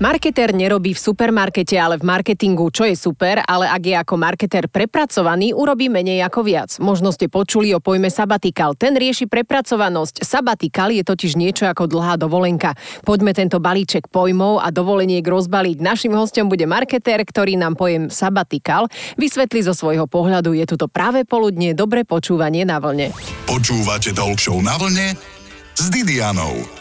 Marketér nerobí v supermarkete, ale v marketingu, čo je super, ale ak je ako marketér prepracovaný, urobí menej ako viac. Možno ste počuli o pojme sabatikal. Ten rieši prepracovanosť. Sabatikal je totiž niečo ako dlhá dovolenka. Poďme tento balíček pojmov a dovoleniek rozbaliť. Našim hostom bude marketér, ktorý nám pojem sabatikal vysvetlí zo svojho pohľadu. Je tu to práve poludne, dobre počúvanie na vlne. Počúvate Talk na vlne s Didianou.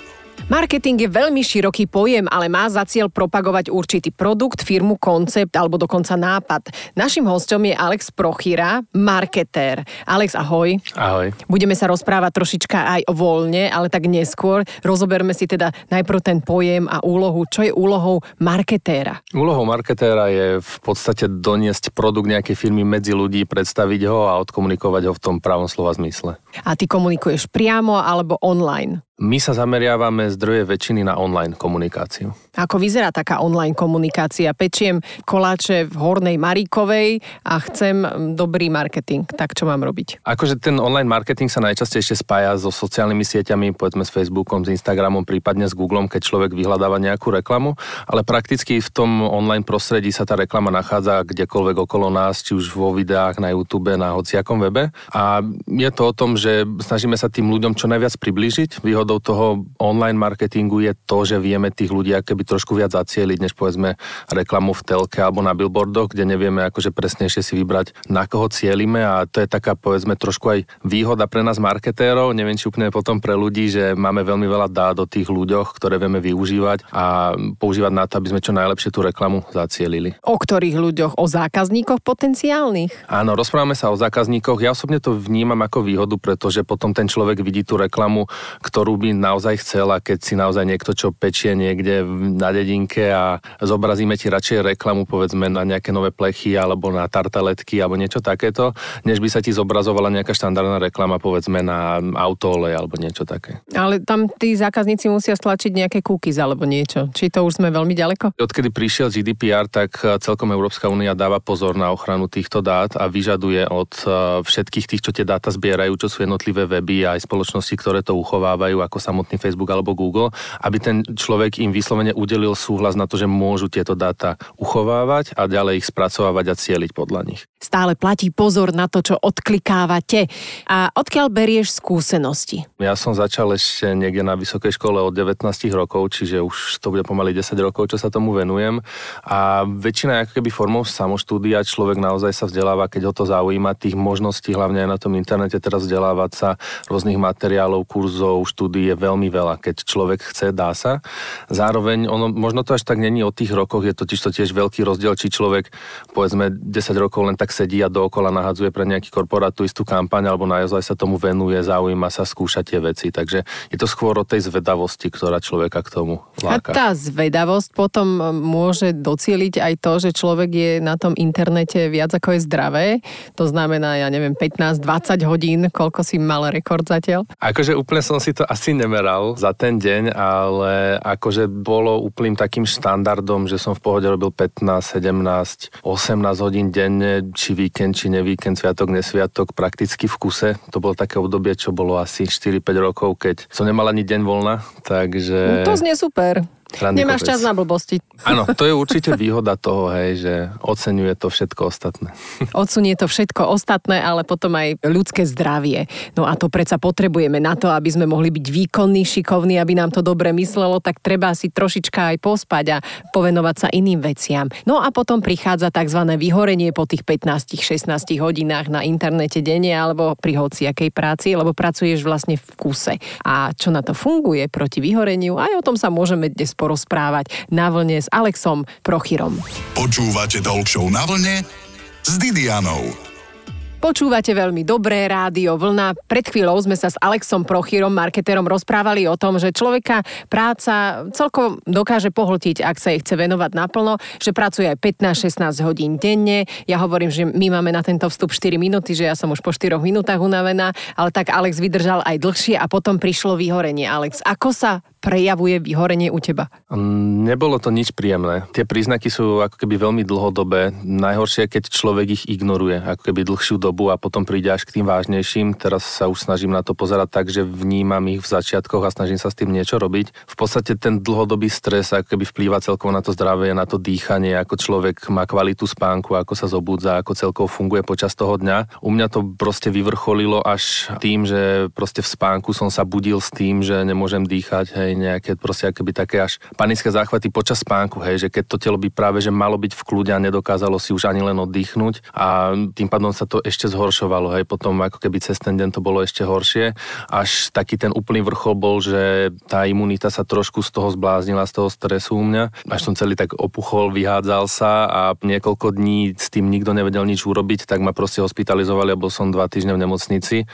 Marketing je veľmi široký pojem, ale má za cieľ propagovať určitý produkt, firmu, koncept alebo dokonca nápad. Našim hostom je Alex Prochira, marketér. Alex, ahoj. Ahoj. Budeme sa rozprávať trošička aj o voľne, ale tak neskôr. Rozoberme si teda najprv ten pojem a úlohu. Čo je úlohou marketéra? Úlohou marketéra je v podstate doniesť produkt nejakej firmy medzi ľudí, predstaviť ho a odkomunikovať ho v tom pravom slova zmysle. A ty komunikuješ priamo alebo online? My sa zameriavame zdroje väčšiny na online komunikáciu. Ako vyzerá taká online komunikácia? Pečiem koláče v Hornej Maríkovej a chcem dobrý marketing. Tak čo mám robiť? Akože ten online marketing sa najčastejšie spája so sociálnymi sieťami, povedzme s Facebookom, s Instagramom, prípadne s Googlem, keď človek vyhľadáva nejakú reklamu, ale prakticky v tom online prostredí sa tá reklama nachádza kdekoľvek okolo nás, či už vo videách, na YouTube, na hociakom webe. A je to o tom, že snažíme sa tým ľuďom čo najviac priblížiť. Výhod výhodou toho online marketingu je to, že vieme tých ľudí keby trošku viac zacieliť, než povedzme reklamu v telke alebo na billboardoch, kde nevieme akože presnejšie si vybrať, na koho cielime a to je taká povedzme trošku aj výhoda pre nás marketérov, neviem či úplne potom pre ľudí, že máme veľmi veľa dát o tých ľuďoch, ktoré vieme využívať a používať na to, aby sme čo najlepšie tú reklamu zacielili. O ktorých ľuďoch? O zákazníkoch potenciálnych? Áno, rozprávame sa o zákazníkoch. Ja osobne to vnímam ako výhodu, pretože potom ten človek vidí tú reklamu, ktorú by naozaj chcela, keď si naozaj niekto, čo pečie niekde na dedinke a zobrazíme ti radšej reklamu, povedzme, na nejaké nové plechy alebo na tartaletky alebo niečo takéto, než by sa ti zobrazovala nejaká štandardná reklama, povedzme, na autole alebo niečo také. Ale tam tí zákazníci musia stlačiť nejaké cookies alebo niečo. Či to už sme veľmi ďaleko? Odkedy prišiel GDPR, tak celkom Európska únia dáva pozor na ochranu týchto dát a vyžaduje od eh, všetkých tých, čo tie dáta zbierajú, čo sú jednotlivé weby a aj spoločnosti, ktoré to uchovávajú, ako samotný Facebook alebo Google, aby ten človek im vyslovene udelil súhlas na to, že môžu tieto dáta uchovávať a ďalej ich spracovávať a cieliť podľa nich. Stále platí pozor na to, čo odklikávate. A odkiaľ berieš skúsenosti? Ja som začal ešte niekde na vysokej škole od 19 rokov, čiže už to bude pomaly 10 rokov, čo sa tomu venujem. A väčšina ako keby formou samoštúdia človek naozaj sa vzdeláva, keď ho to zaujíma, tých možností, hlavne aj na tom internete teraz vzdelávať sa, rôznych materiálov, kurzov, štúdí je veľmi veľa, keď človek chce, dá sa. Zároveň ono, možno to až tak není o tých rokoch, je totiž to tiež veľký rozdiel, či človek povedzme 10 rokov len tak sedí a dookola nahadzuje pre nejaký korporát tú istú kampaň, alebo naozaj sa tomu venuje, zaujíma sa, skúša tie veci. Takže je to skôr o tej zvedavosti, ktorá človeka k tomu láka. A tá zvedavosť potom môže docieliť aj to, že človek je na tom internete viac ako je zdravé. To znamená, ja neviem, 15-20 hodín, koľko si mal rekord zatiaľ? Akože úplne som si to asi asi nemeral za ten deň, ale akože bolo úplným takým štandardom, že som v pohode robil 15, 17, 18 hodín denne, či víkend, či nevíkend, sviatok, nesviatok, prakticky v kuse. To bolo také obdobie, čo bolo asi 4-5 rokov, keď som nemal ani deň voľna, takže... To znie super. Ranný Nemáš kopec. čas na blbosti. Áno, to je určite výhoda toho, hej, že oceňuje to všetko ostatné. Odsunie to všetko ostatné, ale potom aj ľudské zdravie. No a to predsa potrebujeme na to, aby sme mohli byť výkonní, šikovní, aby nám to dobre myslelo, tak treba si trošička aj pospať a povenovať sa iným veciam. No a potom prichádza tzv. vyhorenie po tých 15-16 hodinách na internete denne alebo pri hociakej práci, lebo pracuješ vlastne v kuse. A čo na to funguje proti vyhoreniu, aj o tom sa môžeme dnes porozprávať na vlne s Alexom Prochyrom. Počúvate Talk na vlne s Didianou. Počúvate veľmi dobré rádio Vlna. Pred chvíľou sme sa s Alexom Prochyrom, marketérom, rozprávali o tom, že človeka práca celkom dokáže pohltiť, ak sa jej chce venovať naplno, že pracuje aj 15-16 hodín denne. Ja hovorím, že my máme na tento vstup 4 minúty, že ja som už po 4 minútach unavená, ale tak Alex vydržal aj dlhšie a potom prišlo vyhorenie. Alex, ako sa prejavuje vyhorenie u teba? Mm, nebolo to nič príjemné. Tie príznaky sú ako keby veľmi dlhodobé. Najhoršie, keď človek ich ignoruje, ako keby dlhšiu dobu a potom príde až k tým vážnejším. Teraz sa už snažím na to pozerať tak, že vnímam ich v začiatkoch a snažím sa s tým niečo robiť. V podstate ten dlhodobý stres ako keby vplýva celkovo na to zdravie, na to dýchanie, ako človek má kvalitu spánku, ako sa zobudza, ako celkovo funguje počas toho dňa. U mňa to proste vyvrcholilo až tým, že proste v spánku som sa budil s tým, že nemôžem dýchať, hej, nejaké proste akoby také až panické záchvaty počas spánku, hej, že keď to telo by práve že malo byť v kľude a nedokázalo si už ani len oddychnúť a tým pádom sa to ešte zhoršovalo, hej, potom ako keby cez ten deň to bolo ešte horšie, až taký ten úplný vrchol bol, že tá imunita sa trošku z toho zbláznila, z toho stresu u mňa, až som celý tak opuchol, vyhádzal sa a niekoľko dní s tým nikto nevedel nič urobiť, tak ma proste hospitalizovali a bol som dva týždne v nemocnici,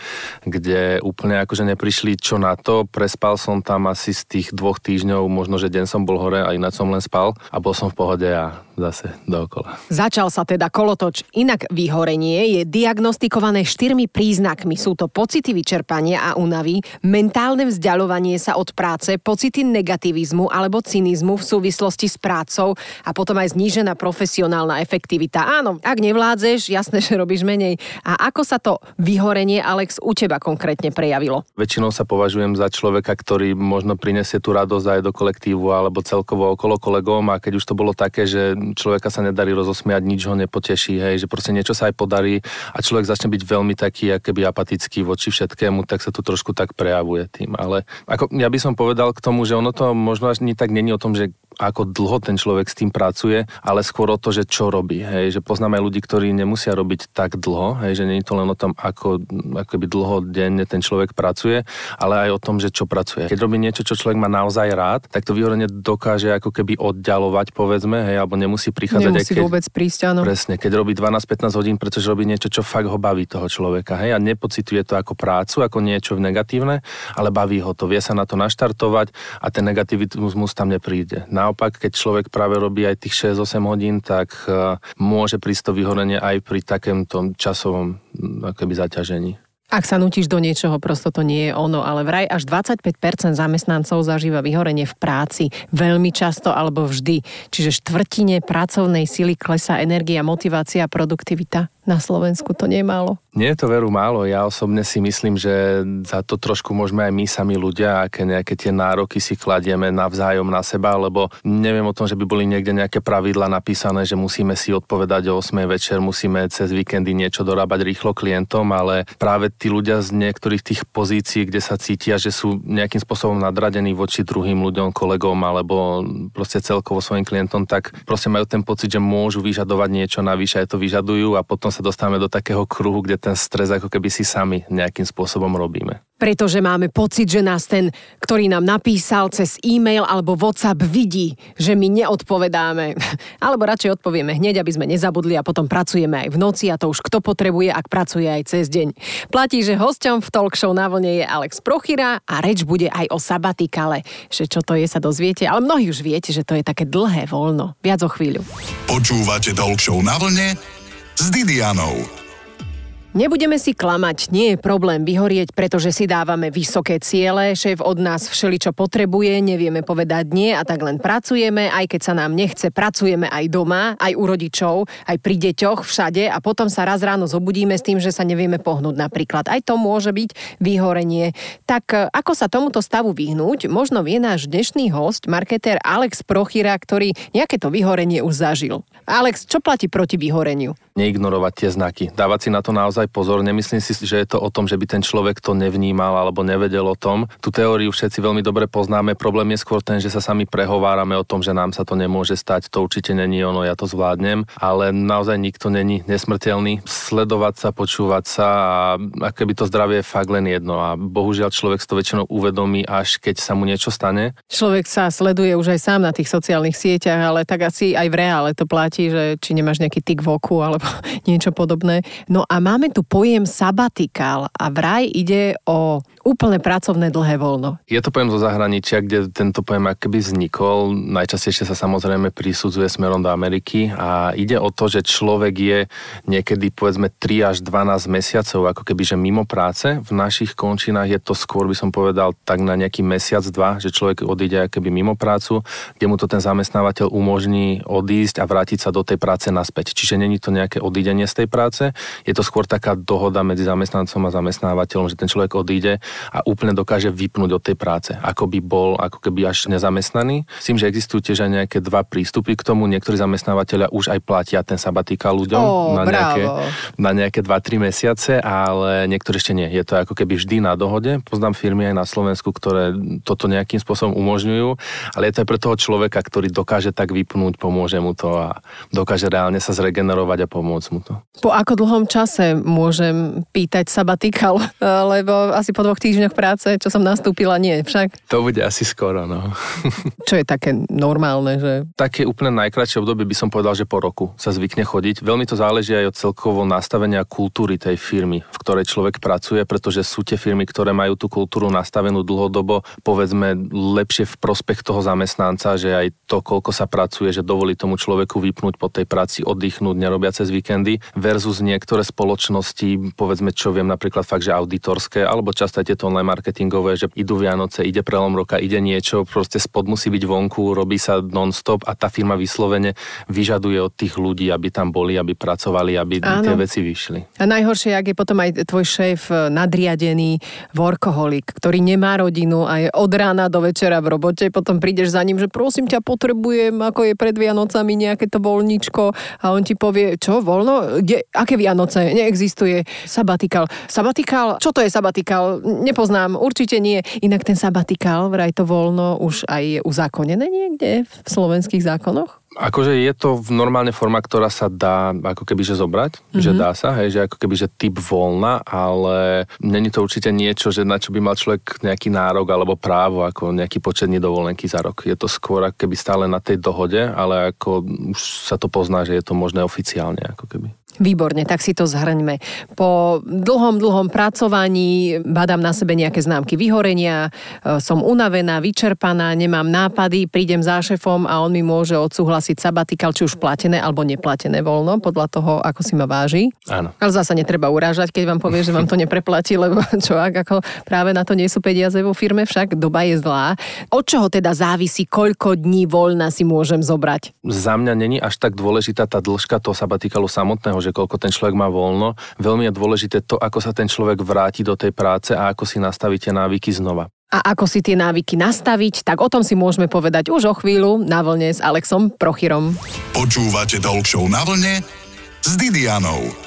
kde úplne akože neprišli čo na to, prespal som tam asi z tých dvoch týždňov, možno, že deň som bol hore a ináč som len spal a bol som v pohode a zase dookola. Začal sa teda kolotoč. Inak vyhorenie je diagnostikované štyrmi príznakmi. Sú to pocity vyčerpania a únavy, mentálne vzdialovanie sa od práce, pocity negativizmu alebo cynizmu v súvislosti s prácou a potom aj znížená profesionálna efektivita. Áno, ak nevládzeš, jasné, že robíš menej. A ako sa to vyhorenie, Alex, u teba konkrétne prejavilo? Väčšinou sa považujem za človeka, ktorý možno prinesie tú radosť aj do kolektívu alebo celkovo okolo kolegom a keď už to bolo také, že človeka sa nedarí rozosmiať, nič ho nepoteší, hej, že proste niečo sa aj podarí a človek začne byť veľmi taký keby apatický voči všetkému, tak sa to trošku tak prejavuje tým. Ale ako, ja by som povedal k tomu, že ono to možno ani tak není o tom, že ako dlho ten človek s tým pracuje, ale skôr o to, že čo robí. Hej, že poznám aj ľudí, ktorí nemusia robiť tak dlho, hej, že nie je to len o tom, ako, ako by dlho denne ten človek pracuje, ale aj o tom, že čo pracuje. Keď robí niečo, čo človek má naozaj rád, tak to vyhorenie dokáže ako keby oddalovať, povedzme, hej, alebo nemusí prichádzať. Nemusí aj keď, vôbec prísť, áno. Presne, keď robí 12-15 hodín, pretože robí niečo, čo fakt ho baví toho človeka, hej, a nepocituje to ako prácu, ako niečo negatívne, ale baví ho to, vie sa na to naštartovať a ten negativizmus tam nepríde. Na Naopak, keď človek práve robí aj tých 6-8 hodín, tak e, môže prísť to vyhorenie aj pri takémto časovom akoby, zaťažení. Ak sa nutíš do niečoho, prosto to nie je ono, ale vraj až 25% zamestnancov zažíva vyhorenie v práci veľmi často alebo vždy. Čiže štvrtine pracovnej sily klesá energia, motivácia produktivita na Slovensku to málo. Nie je to veru málo. Ja osobne si myslím, že za to trošku môžeme aj my sami ľudia, aké nejaké tie nároky si kladieme navzájom na seba, lebo neviem o tom, že by boli niekde nejaké pravidla napísané, že musíme si odpovedať o 8 večer, musíme cez víkendy niečo dorábať rýchlo klientom, ale práve tí ľudia z niektorých tých pozícií, kde sa cítia, že sú nejakým spôsobom nadradení voči druhým ľuďom, kolegom alebo proste celkovo svojim klientom, tak proste majú ten pocit, že môžu vyžadovať niečo navyše, aj to vyžadujú a potom sa dostávame do takého kruhu, kde ten stres ako keby si sami nejakým spôsobom robíme. Pretože máme pocit, že nás ten, ktorý nám napísal cez e-mail alebo WhatsApp vidí, že my neodpovedáme. Alebo radšej odpovieme hneď, aby sme nezabudli a potom pracujeme aj v noci a to už kto potrebuje, ak pracuje aj cez deň. Platí, že hosťom v talk show na vlne je Alex Prochyra a reč bude aj o sabatikale. Že čo to je, sa dozviete, ale mnohí už viete, že to je také dlhé voľno. Viac o chvíľu. Počúvate talk show na vlne s Didianou. Nebudeme si klamať, nie je problém vyhorieť, pretože si dávame vysoké ciele, šéf od nás všeličo potrebuje, nevieme povedať nie a tak len pracujeme, aj keď sa nám nechce, pracujeme aj doma, aj u rodičov, aj pri deťoch, všade a potom sa raz ráno zobudíme s tým, že sa nevieme pohnúť napríklad. Aj to môže byť vyhorenie. Tak e, ako sa tomuto stavu vyhnúť, možno vie náš dnešný host, marketér Alex Prochyra, ktorý nejaké to vyhorenie už zažil. Alex, čo platí proti vyhoreniu? Neignorovať tie znaky, dávať si na to naozaj pozor. Nemyslím si, že je to o tom, že by ten človek to nevnímal alebo nevedel o tom. Tú teóriu všetci veľmi dobre poznáme. Problém je skôr ten, že sa sami prehovárame o tom, že nám sa to nemôže stať. To určite není ono, ja to zvládnem. Ale naozaj nikto není nesmrteľný. Sledovať sa, počúvať sa a aké by to zdravie je fakt len jedno. A bohužiaľ človek to väčšinou uvedomí, až keď sa mu niečo stane. Človek sa sleduje už aj sám na tých sociálnych sieťach, ale tak asi aj v reále to platí, že či nemáš nejaký tik v oku alebo alebo niečo podobné. No a máme tu pojem sabatikál a vraj ide o úplne pracovné dlhé voľno. Je to pojem zo zahraničia, kde tento pojem akoby vznikol. Najčastejšie sa samozrejme prisudzuje smerom do Ameriky a ide o to, že človek je niekedy povedzme 3 až 12 mesiacov ako keby že mimo práce. V našich končinách je to skôr by som povedal tak na nejaký mesiac, dva, že človek odíde keby mimo prácu, kde mu to ten zamestnávateľ umožní odísť a vrátiť sa do tej práce naspäť. Čiže není to nejaké odídenie z tej práce, je to skôr taká dohoda medzi zamestnancom a zamestnávateľom, že ten človek odíde a úplne dokáže vypnúť od tej práce, ako by bol ako keby až nezamestnaný. Myslím, že existujú tiež aj nejaké dva prístupy k tomu. Niektorí zamestnávateľia už aj platia ten sabatika ľuďom oh, na, nejaké, na nejaké 2-3 mesiace, ale niektorí ešte nie. Je to ako keby vždy na dohode. Poznám firmy aj na Slovensku, ktoré toto nejakým spôsobom umožňujú, ale je to aj pre toho človeka, ktorý dokáže tak vypnúť, pomôže mu to a dokáže reálne sa zregenerovať a pomôcť mu to. Po ako dlhom čase môžem pýtať sabatikal? Lebo asi po dvoch týždňoch práce, čo som nastúpila, nie však. To bude asi skoro, no. čo je také normálne, že... Také úplne najkračšie obdobie by som povedal, že po roku sa zvykne chodiť. Veľmi to záleží aj od celkovo nastavenia kultúry tej firmy, v ktorej človek pracuje, pretože sú tie firmy, ktoré majú tú kultúru nastavenú dlhodobo, povedzme lepšie v prospech toho zamestnanca, že aj to, koľko sa pracuje, že dovolí tomu človeku vypnúť po tej práci, oddychnúť, nerobia cez víkendy, versus niektoré spoločnosti, povedzme, čo viem, napríklad fakt, že auditorské, alebo často aj tieto online marketingové, že idú Vianoce, ide prelom roka, ide niečo, proste spod musí byť vonku, robí sa non-stop a tá firma vyslovene vyžaduje od tých ľudí, aby tam boli, aby pracovali, aby Áno. tie veci vyšli. A najhoršie, ak je potom aj tvoj šéf eh, nadriadený workoholik, ktorý nemá rodinu a je od rána do večera v robote, potom prídeš za ním, že prosím ťa, potrebujem, ako je pred Vianocami nejaké to voľničko a on ti povie, čo, voľno? Kde, aké Vianoce? Neexistuje. Sabatikál. Sabatikál? Čo to je sabatikál? Nepoznám, určite nie. Inak ten sabatikál, vraj to voľno, už aj je uzákonené niekde v slovenských zákonoch? Akože je to v normálne forma, ktorá sa dá ako keby že zobrať, mm-hmm. že dá sa, hej, že ako keby že typ voľna, ale není to určite niečo, že na čo by mal človek nejaký nárok alebo právo ako nejaký početný dovolenky za rok. Je to skôr ako keby stále na tej dohode, ale ako už sa to pozná, že je to možné oficiálne ako keby. Výborne, tak si to zhrňme. Po dlhom, dlhom pracovaní badám na sebe nejaké známky vyhorenia, e, som unavená, vyčerpaná, nemám nápady, prídem za šefom a on mi môže odsúhlasiť sabatikal, či už platené alebo neplatené voľno, podľa toho, ako si ma váži. Áno. Ale zasa netreba urážať, keď vám povie, že vám to nepreplatí, lebo čo ak ako práve na to nie sú peniaze vo firme, však doba je zlá. Od čoho teda závisí, koľko dní voľna si môžem zobrať? Za mňa není až tak dôležitá tá dĺžka toho sabatikalu samotného, že koľko ten človek má voľno. Veľmi je dôležité to, ako sa ten človek vráti do tej práce a ako si nastavíte návyky znova. A ako si tie návyky nastaviť, tak o tom si môžeme povedať už o chvíľu na vlne s Alexom Prochyrom. Počúvate Talk na vlne s Didianou.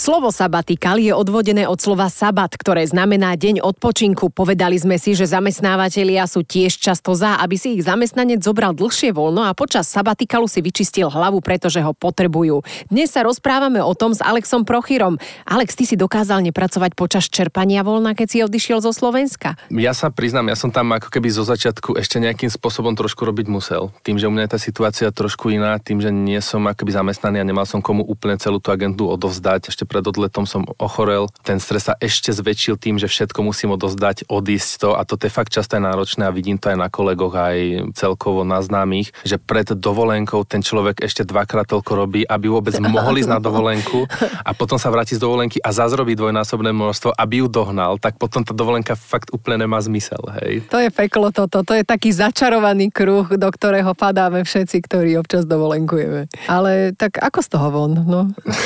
Slovo sabatikal je odvodené od slova sabat, ktoré znamená deň odpočinku. Povedali sme si, že zamestnávateľia sú tiež často za, aby si ich zamestnanec zobral dlhšie voľno a počas sabatikalu si vyčistil hlavu, pretože ho potrebujú. Dnes sa rozprávame o tom s Alexom Prochyrom. Alex, ty si dokázal nepracovať počas čerpania voľna, keď si odišiel zo Slovenska? Ja sa priznám, ja som tam ako keby zo začiatku ešte nejakým spôsobom trošku robiť musel. Tým, že u mňa je tá situácia trošku iná, tým, že nie som akoby zamestnaný a nemal som komu úplne celú tú agendu odovzdať ešte pred odletom som ochorel. Ten stres sa ešte zväčšil tým, že všetko musím odozdať, odísť to a to je fakt často aj náročné a vidím to aj na kolegoch, aj celkovo na známych, že pred dovolenkou ten človek ešte dvakrát toľko robí, aby vôbec mohol ísť na dovolenku a potom sa vráti z dovolenky a zazrobí dvojnásobné množstvo, aby ju dohnal, tak potom tá dovolenka fakt úplne nemá zmysel. Hej. To je peklo toto, to je taký začarovaný kruh, do ktorého padáme všetci, ktorí občas dovolenkujeme. Ale tak ako z toho von? No?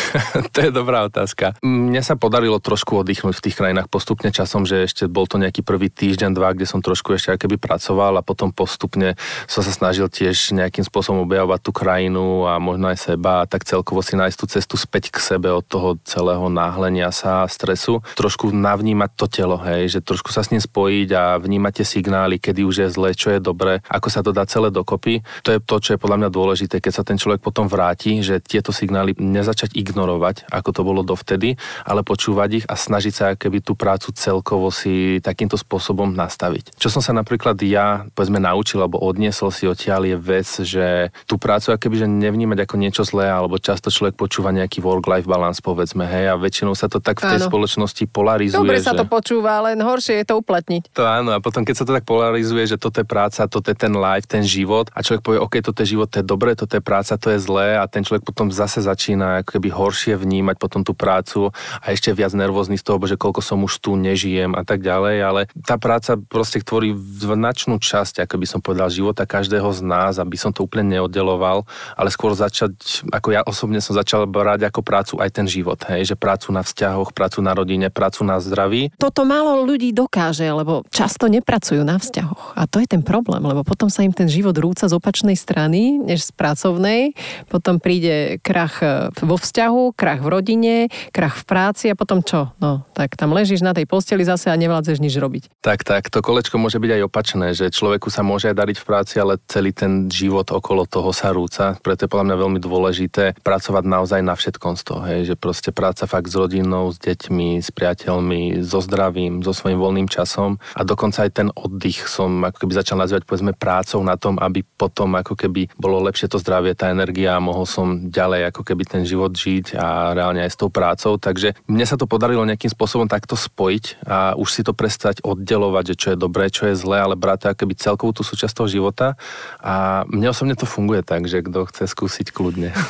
to je dobrá otázka. Mne sa podarilo trošku oddychnúť v tých krajinách postupne časom, že ešte bol to nejaký prvý týždeň, dva, kde som trošku ešte keby pracoval a potom postupne som sa snažil tiež nejakým spôsobom objavovať tú krajinu a možno aj seba a tak celkovo si nájsť tú cestu späť k sebe od toho celého náhlenia sa stresu. Trošku navnímať to telo, hej, že trošku sa s ním spojiť a vnímať tie signály, kedy už je zle, čo je dobre, ako sa to dá celé dokopy. To je to, čo je podľa mňa dôležité, keď sa ten človek potom vráti, že tieto signály nezačať ignorovať, ako to bolo bolo dovtedy, ale počúvať ich a snažiť sa keby tú prácu celkovo si takýmto spôsobom nastaviť. Čo som sa napríklad ja, povedzme, naučil alebo odniesol si odtiaľ je vec, že tú prácu akoby, že nevnímať ako niečo zlé, alebo často človek počúva nejaký work-life balance, povedzme, hej, a väčšinou sa to tak v tej áno. spoločnosti polarizuje. Dobre sa že... to počúva, len horšie je to uplatniť. To áno, a potom keď sa to tak polarizuje, že toto je práca, toto je ten life, ten život a človek povie, OK, toto je život, to je dobré, toto je práca, to je zlé a ten človek potom zase začína ako keby horšie vnímať potom tú prácu a ešte viac nervózny z toho, že koľko som už tu nežijem a tak ďalej, ale tá práca proste tvorí značnú časť, ako by som povedal, života každého z nás, aby som to úplne neoddeloval, ale skôr začať, ako ja osobne som začal brať ako prácu aj ten život, hej, že prácu na vzťahoch, prácu na rodine, prácu na zdraví. Toto málo ľudí dokáže, lebo často nepracujú na vzťahoch a to je ten problém, lebo potom sa im ten život rúca z opačnej strany, než z pracovnej, potom príde krach e, vo vzťahu, krach v rodine, krach v práci a potom čo? No, tak tam ležíš na tej posteli zase a nevládzeš nič robiť. Tak, tak, to kolečko môže byť aj opačné, že človeku sa môže aj dariť v práci, ale celý ten život okolo toho sa rúca. Preto je podľa mňa veľmi dôležité pracovať naozaj na všetkom z toho, hej, že proste práca fakt s rodinou, s deťmi, s priateľmi, so zdravím, so svojím voľným časom a dokonca aj ten oddych som ako keby začal nazývať povedzme prácou na tom, aby potom ako keby bolo lepšie to zdravie, tá energia a mohol som ďalej ako keby ten život žiť a reálne aj s tou prácou. Takže mne sa to podarilo nejakým spôsobom takto spojiť a už si to prestať oddelovať, že čo je dobré, čo je zlé, ale brať to ako keby celkovú tú súčasť toho života. A mne osobne to funguje tak, že kto chce skúsiť kľudne.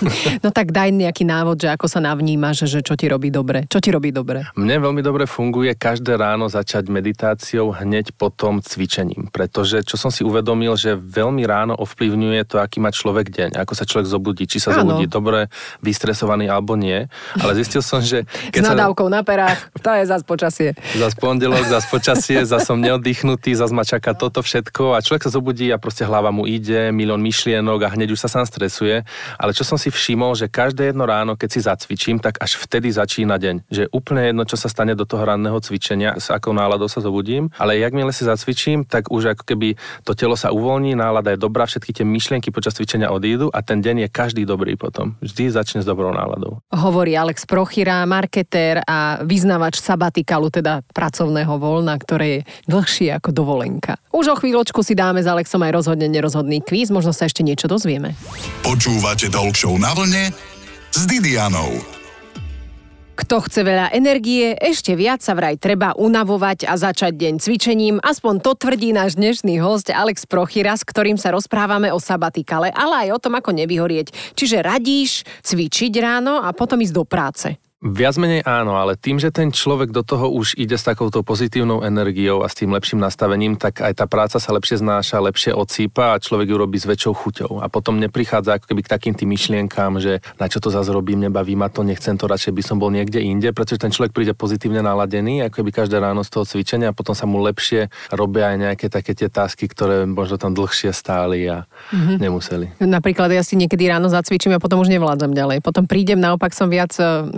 No tak daj nejaký návod, že ako sa navnímaš, že čo ti robí dobre. Čo ti robí dobre? Mne veľmi dobre funguje každé ráno začať meditáciou hneď potom cvičením, pretože čo som si uvedomil, že veľmi ráno ovplyvňuje to, aký má človek deň, ako sa človek zobudí, či sa zobudí dobre, vystresovaný alebo nie. Ale zistil som, že... Keď S nadávkou sa... na perách, to je zas počasie. Zas pondelok, zas počasie, zas som neoddychnutý, zas ma čaká toto všetko a človek sa zobudí a proste hlava mu ide, milión myšlienok a hneď už sa sám stresuje. Ale čo som si všimol, že každé jedno ráno, keď si zacvičím, tak až vtedy začína deň. Že úplne jedno, čo sa stane do toho ranného cvičenia, s akou náladou sa zobudím, ale jakmile si zacvičím, tak už ako keby to telo sa uvoľní, nálada je dobrá, všetky tie myšlienky počas cvičenia odídu a ten deň je každý dobrý potom. Vždy začne s dobrou náladou. Hovorí Alex Prochira, marketér a vyznavač sabatikalu, teda pracovného voľna, ktoré je dlhšie ako dovolenka. Už o chvíľočku si dáme s Alexom aj rozhodne nerozhodný kvíz, možno sa ešte niečo dozvieme. Počúvate Talk na vlne s Didianou. Kto chce veľa energie, ešte viac sa vraj treba unavovať a začať deň cvičením. Aspoň to tvrdí náš dnešný host Alex Prochyra, s ktorým sa rozprávame o sabatikale, ale aj o tom, ako nevyhorieť. Čiže radíš cvičiť ráno a potom ísť do práce. Viac menej áno, ale tým, že ten človek do toho už ide s takouto pozitívnou energiou a s tým lepším nastavením, tak aj tá práca sa lepšie znáša, lepšie odsýpa a človek ju robí s väčšou chuťou. A potom neprichádza ako keby k takým tým myšlienkám, že na čo to zase robím, nebaví ma to, nechcem to, radšej by som bol niekde inde, pretože ten človek príde pozitívne naladený, ako keby každé ráno z toho cvičenia a potom sa mu lepšie robia aj nejaké také tie tasky, ktoré možno tam dlhšie stáli a mm-hmm. nemuseli. Napríklad ja si niekedy ráno zacvičím a potom už nevládzam ďalej. Potom prídem, naopak som viac e,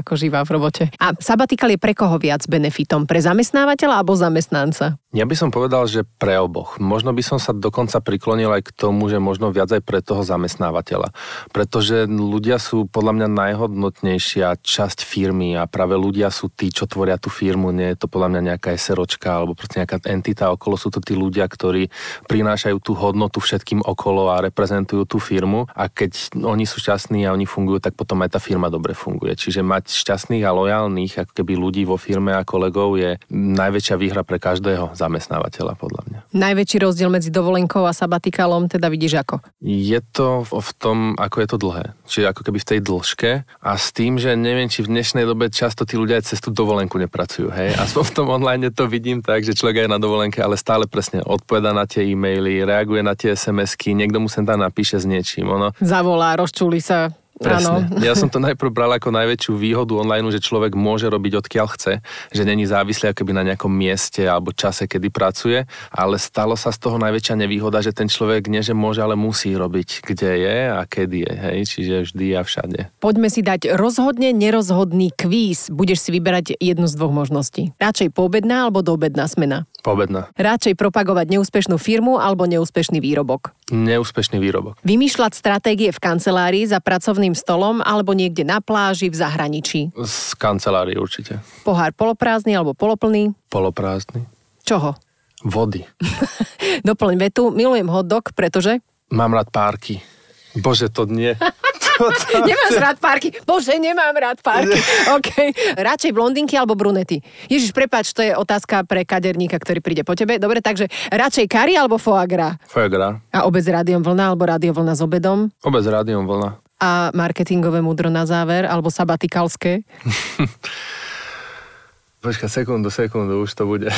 ako živá v robote. A sabatikal je pre koho viac benefitom? Pre zamestnávateľa alebo zamestnanca? Ja by som povedal, že pre oboch. Možno by som sa dokonca priklonil aj k tomu, že možno viac aj pre toho zamestnávateľa. Pretože ľudia sú podľa mňa najhodnotnejšia časť firmy a práve ľudia sú tí, čo tvoria tú firmu. Nie je to podľa mňa nejaká SROčka alebo proste nejaká entita okolo. Sú to tí ľudia, ktorí prinášajú tú hodnotu všetkým okolo a reprezentujú tú firmu. A keď oni sú šťastní a oni fungujú, tak potom aj tá firma dobre funguje. Čiže mať šťastných a lojálnych ako keby ľudí vo firme a kolegov je najväčšia výhra pre každého zamestnávateľa, podľa mňa. Najväčší rozdiel medzi dovolenkou a sabatikalom teda vidíš ako? Je to v tom, ako je to dlhé. Čiže ako keby v tej dĺžke a s tým, že neviem, či v dnešnej dobe často tí ľudia aj cez tú dovolenku nepracujú. Hej? Aspoň v tom online to vidím tak, že človek aj na dovolenke, ale stále presne odpoveda na tie e-maily, reaguje na tie SMS-ky, niekto mu sem tam napíše s niečím. Ono... Zavolá, rozčuli sa. Presne. Ano. Ja som to najprv bral ako najväčšiu výhodu online, že človek môže robiť odkiaľ chce, že není závislý akoby na nejakom mieste alebo čase, kedy pracuje, ale stalo sa z toho najväčšia nevýhoda, že ten človek nie, že môže, ale musí robiť, kde je a kedy je, hej, čiže vždy a všade. Poďme si dať rozhodne nerozhodný kvíz. Budeš si vyberať jednu z dvoch možností. Radšej poobedná alebo doobedná smena? Poobedná. Radšej propagovať neúspešnú firmu alebo neúspešný výrobok? Neúspešný výrobok. Vymýšľať stratégie v kancelárii za pracovným stolom alebo niekde na pláži v zahraničí. Z kancelárie určite. Pohár poloprázdny alebo poloplný. Poloprázdny. Čoho? Vody. Doplň vetu. Milujem hotdog, pretože... Mám rád párky. Bože, to nie. Nemáš rád párky. Bože, nemám rád párky. OK. Radšej blondinky alebo brunety? Ježiš, prepáč, to je otázka pre kaderníka, ktorý príde po tebe. Dobre, takže radšej kari alebo? Foie gras. A obec rádiom vlna alebo rádio vlna s obedom? Obec rádiom vlna. A marketingové múdro na záver alebo sabatikalské? Počka, sekundu, sekundu, už to bude.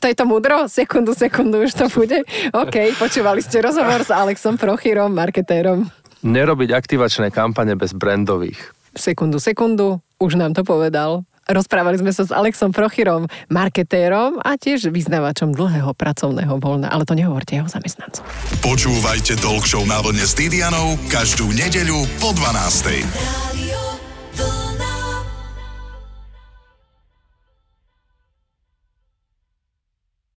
to je to múdro? Sekundu, sekundu, už to bude? OK, počúvali ste rozhovor s Alexom Prochýrom, marketérom. Nerobiť aktivačné kampane bez brandových. Sekundu, sekundu, už nám to povedal. Rozprávali sme sa s Alexom Prochyrom, marketérom a tiež vyznávačom dlhého pracovného voľna, ale to nehovorte jeho zamestnancom. Počúvajte Talk Show na vlne s Didianou každú nedeľu po 12.